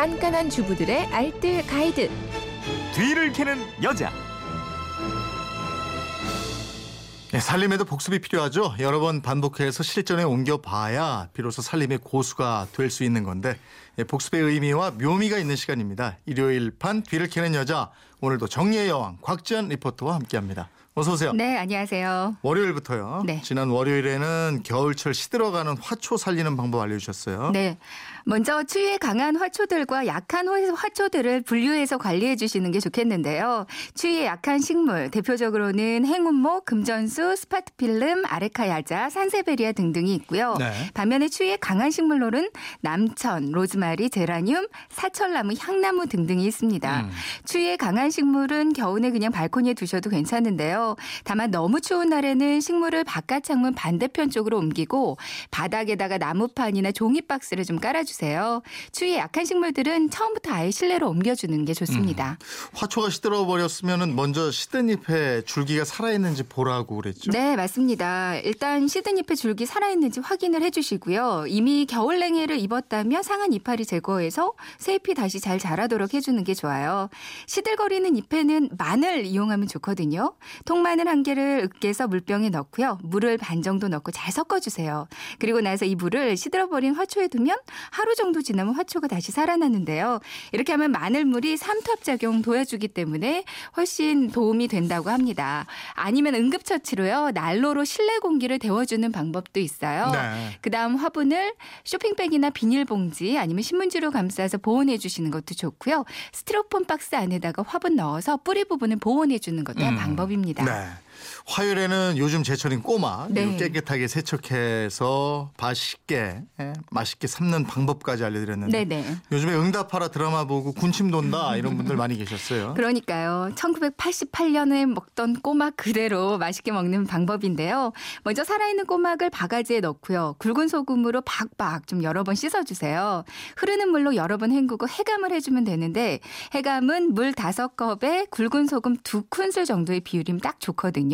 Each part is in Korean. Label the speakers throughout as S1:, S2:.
S1: 깐깐한 주부들의 알뜰 가이드.
S2: 뒤를 캐는 여자.
S3: 네, 살림에도 복습이 필요하죠. 여러 번 반복해서 실전에 옮겨봐야 비로소 살림의 고수가 될 수 있는 건데 예, 복습의 의미와 묘미가 있는 시간입니다. 일요일 판 뒤를 캐는 여자 오늘도 정리의 여왕 곽지연 리포터와 함께합니다. 어서 오세요.
S4: 네, 안녕하세요.
S3: 월요일부터요.
S4: 네.
S3: 지난 월요일에는 겨울철 시들어가는 화초 살리는 방법 알려주셨어요.
S4: 네. 먼저 추위에 강한 화초들과 약한 화- 화초들을 분류해서 관리해 주시는 게 좋겠는데요. 추위에 약한 식물, 대표적으로는 행운목, 금전수, 스파트필름, 아레카야자, 산세베리아 등등이 있고요.
S3: 네.
S4: 반면에 추위에 강한 식물로는 남천, 로즈마리, 제라늄, 사철나무, 향나무 등등이 있습니다.
S3: 음.
S4: 추위에 강한 식물은 겨우내 그냥 발코니에 두셔도 괜찮은데요. 다만 너무 추운 날에는 식물을 바깥 창문 반대편 쪽으로 옮기고 바닥에다가 나무판이나 종이 박스를 좀 깔아주세요. 추위에 약한 식물들은 처음부터 아예 실내로 옮겨주는 게 좋습니다.
S3: 화초가 시들어 버렸으면 먼저 시든 잎에 줄기가 살아있는지 보라고 그랬죠.
S4: 네, 맞습니다. 일단 시든 잎의 줄기 살아있는지 확인을 해주시고요. 이미 겨울 냉해를 입었다면 상한 이파리 제거해서 새 잎이 다시 잘 자라도록 해주는 게 좋아요. 시들거리는 잎에는 마늘 이용하면 좋거든요. 통마늘 한 개를 으깨서 물병에 넣고요. 물을 반 정도 넣고 잘 섞어주세요. 그리고 나서 이 물을 시들어버린 화초에 두면 하루 정도 지나면 화초가 다시 살아나는데요. 이렇게 하면 마늘물이 삼투압작용 도와주기 때문에 훨씬 도움이 된다고 합니다. 아니면 응급처치로요. 난로로 실내 공기를 데워주는 방법도 있어요.
S3: 네.
S4: 그 다음 화분을 쇼핑백이나 비닐봉지 아니면 신문지로 감싸서 보온해 주시는 것도 좋고요. 스티로폼 박스 안에다가 화분 넣어서 뿌리 부분을 보온해 주는 것도 한
S3: 음.
S4: 방법입니다.
S3: 네. 화요일에는 요즘 제철인 꼬막
S4: 네.
S3: 깨끗하게 세척해서 맛있게 예, 맛있게 삶는 방법까지 알려드렸는데
S4: 네네.
S3: 요즘에 응답하라 드라마 보고 군침 돈다 이런 분들 많이 계셨어요.
S4: 그러니까요. 1988년에 먹던 꼬막 그대로 맛있게 먹는 방법인데요. 먼저 살아있는 꼬막을 바가지에 넣고요. 굵은 소금으로 박박 좀 여러 번 씻어주세요. 흐르는 물로 여러 번 헹구고 해감을 해주면 되는데 해감은 물 다섯 컵에 굵은 소금 두 큰술 정도의 비율이면 딱 좋거든요.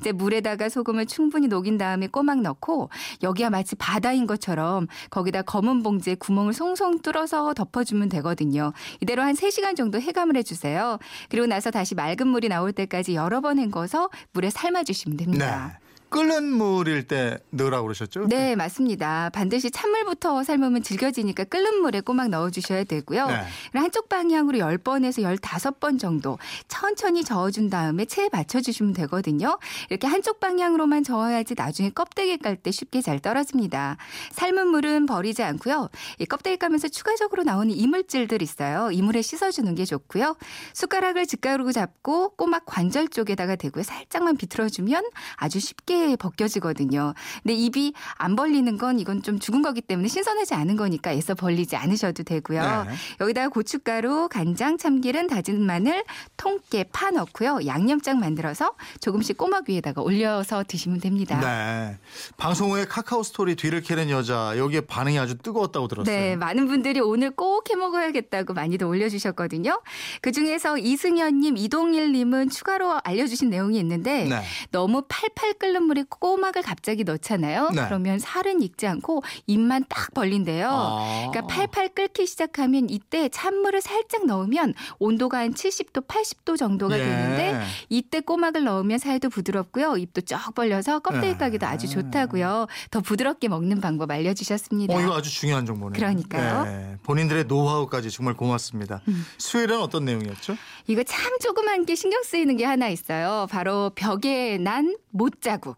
S4: 이제 물에다가 소금을 충분히 녹인 다음에 꼬막 넣고 여기가 마치 바다인 것처럼 거기다 검은 봉지에 구멍을 송송 뚫어서 덮어주면 되거든요. 이대로 한 3시간 정도 해감을 해주세요. 그리고 나서 다시 맑은 물이 나올 때까지 여러 번 헹궈서 물에 삶아주시면 됩니다.
S3: 네. 끓는 물일 때 넣으라고 그러셨죠?
S4: 네, 맞습니다. 반드시 찬물부터 삶으면 질겨지니까 끓는 물에 꼬막 넣어주셔야 되고요.
S3: 네.
S4: 한쪽 방향으로 10번에서 15번 정도 천천히 저어준 다음에 체에 받쳐주시면 되거든요. 이렇게 한쪽 방향으로만 저어야지 나중에 껍데기 깔 때 쉽게 잘 떨어집니다. 삶은 물은 버리지 않고요. 이 껍데기 까면서 추가적으로 나오는 이물질들 있어요. 이물에 씻어주는 게 좋고요. 숟가락을 직가루로 잡고 꼬막 관절 쪽에다가 대고요. 살짝만 비틀어주면 아주 쉽게 벗겨지거든요. 근데 입이 안 벌리는 건 이건 좀 죽은 거기 때문에 신선하지 않은 거니까 애써 벌리지 않으셔도 되고요.
S3: 네.
S4: 여기다가 고춧가루, 간장, 참기름, 다진 마늘, 통깨, 파 넣고요. 양념장 만들어서 조금씩 꼬막 위에다가 올려서 드시면 됩니다.
S3: 네. 방송 후에 카카오 스토리 뒤를 캐는 여자 여기에 반응이 아주 뜨거웠다고 들었어요.
S4: 네, 많은 분들이 오늘 꼭 해먹어야겠다고 많이들 올려주셨거든요. 그 중에서 이승현님, 이동일님은 추가로 알려주신 내용이 있는데
S3: 네.
S4: 너무 팔팔 끓는 물에 꼬막을 갑자기 넣잖아요.
S3: 네.
S4: 그러면 살은 익지 않고 입만 딱 벌린대요.
S3: 아.
S4: 그러니까 팔팔 끓기 시작하면 이때 찬물을 살짝 넣으면 온도가 한 70도, 80도 정도가
S3: 예.
S4: 되는데 이때 꼬막을 넣으면 살도 부드럽고요. 입도 쫙 벌려서 껍데기
S3: 네.
S4: 까기도 아주 좋다고요. 더 부드럽게 먹는 방법 알려주셨습니다.
S3: 어, 이거 아주 중요한 정보네요.
S4: 그러니까요.
S3: 네. 본인들의 노하우까지 정말 고맙습니다.
S4: 음.
S3: 수요일은 어떤 내용이었죠?
S4: 이거 참 조그만 게 신경 쓰이는 게 하나 있어요. 바로 벽에 난 못자국.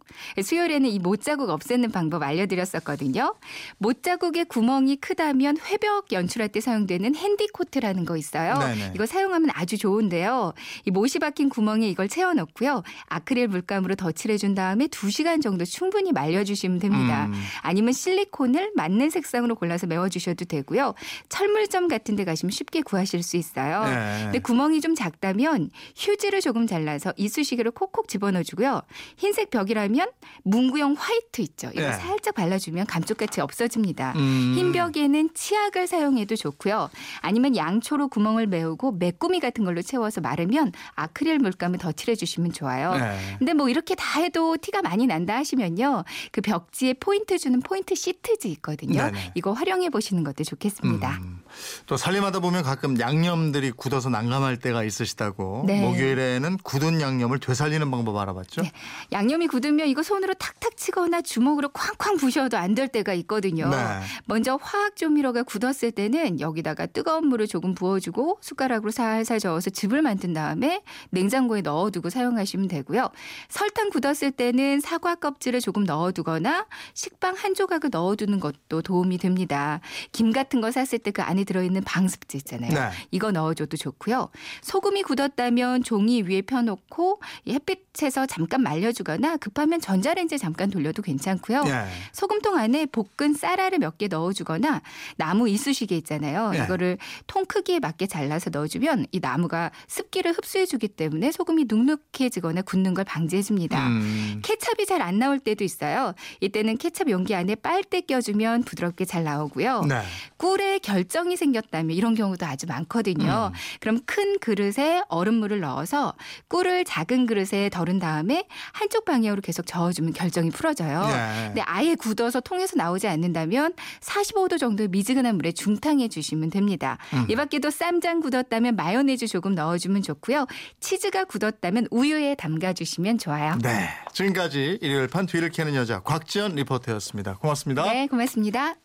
S4: 수요일에는 이 못자국 없애는 방법 알려드렸었거든요. 못자국의 구멍이 크다면 회벽 연출할 때 사용되는 핸디코트라는 거 있어요.
S3: 네네.
S4: 이거 사용하면 아주 좋은데요. 이 못이 박힌 구멍에 이걸 채워넣고요. 아크릴 물감으로 덧칠해준 다음에 2시간 정도 충분히 말려주시면 됩니다.
S3: 음.
S4: 아니면 실리콘을 맞는 색상으로 골라서 메워주셔도 되고요. 철물점 같은 데 가시면 쉽게 구하실 수 있어요.
S3: 네.
S4: 근데 구멍이 좀 작다면 휴지를 조금 잘라서 이쑤시개를 콕콕 집어넣어주고요. 흰색 벽이라면 문구용 화이트 있죠. 이거
S3: 네.
S4: 살짝 발라주면 감쪽같이 없어집니다.
S3: 음.
S4: 흰 벽에는 치약을 사용해도 좋고요. 아니면 양초로 구멍을 메우고 메꾸미 같은 걸로 채워서 마르면 아크릴 물감을 덧칠해 주시면 좋아요.
S3: 네.
S4: 근데 뭐 이렇게 다 해도 티가 많이 난다 하시면요. 그 벽지에 포인트 주는 포인트 시트지 있거든요.
S3: 네네.
S4: 이거 활용해 보시는 것도 좋겠습니다.
S3: 음. 또 살림하다 보면 가끔 양념들이 굳어서 난감할 때가 있으시다고
S4: 네.
S3: 목요일에는 굳은 양념을 되살리는 방법 알아봤죠?
S4: 네. 양념이 굳으면 이거 손으로 탁탁 치거나 주먹으로 쾅쾅 부셔도 안 될 때가 있거든요.
S3: 네.
S4: 먼저 화학 조미료가 굳었을 때는 여기다가 뜨거운 물을 조금 부어주고 숟가락으로 살살 저어서 즙을 만든 다음에 냉장고에 넣어두고 사용하시면 되고요. 설탕 굳었을 때는 사과 껍질을 조금 넣어두거나 식빵 한 조각을 넣어두는 것도 도움이 됩니다. 김 같은 거 샀을 때 그 안에 들어있는 방습제 있잖아요.
S3: 네.
S4: 이거 넣어줘도 좋고요. 소금이 굳었다면 종이 위에 펴놓고 이 햇빛에서 잠깐 말려주거나 급하면 전자레인지에 잠깐 돌려도 괜찮고요.
S3: 예.
S4: 소금통 안에 볶은 쌀알을 몇 개 넣어주거나 나무 이쑤시개 있잖아요.
S3: 네.
S4: 이거를 통 크기에 맞게 잘라서 넣어주면 이 나무가 습기를 흡수해주기 때문에 소금이 눅눅해지거나 굳는 걸 방지해줍니다.
S3: 음.
S4: 케찹이 잘 안 나올 때도 있어요. 이때는 케찹 용기 안에 빨대 껴주면 부드럽게 잘 나오고요.
S3: 네.
S4: 꿀에 결정 이 생겼다면 이런 경우도 아주 많거든요.
S3: 음.
S4: 그럼 큰 그릇에 얼음물을 넣어서 꿀을 작은 그릇에 덜은 다음에 한쪽 방향으로 계속 저어주면 결정이 풀어져요.
S3: 예.
S4: 근데 아예 굳어서 통에서 나오지 않는다면 45도 정도의 미지근한 물에 중탕해 주시면 됩니다.
S3: 음.
S4: 이 밖에도 쌈장 굳었다면 마요네즈 조금 넣어주면 좋고요. 치즈가 굳었다면 우유에 담가주시면 좋아요.
S3: 네. 지금까지 일요일 판 뒤를 캐는 여자 곽지연 리포터였습니다. 고맙습니다.
S4: 네, 고맙습니다.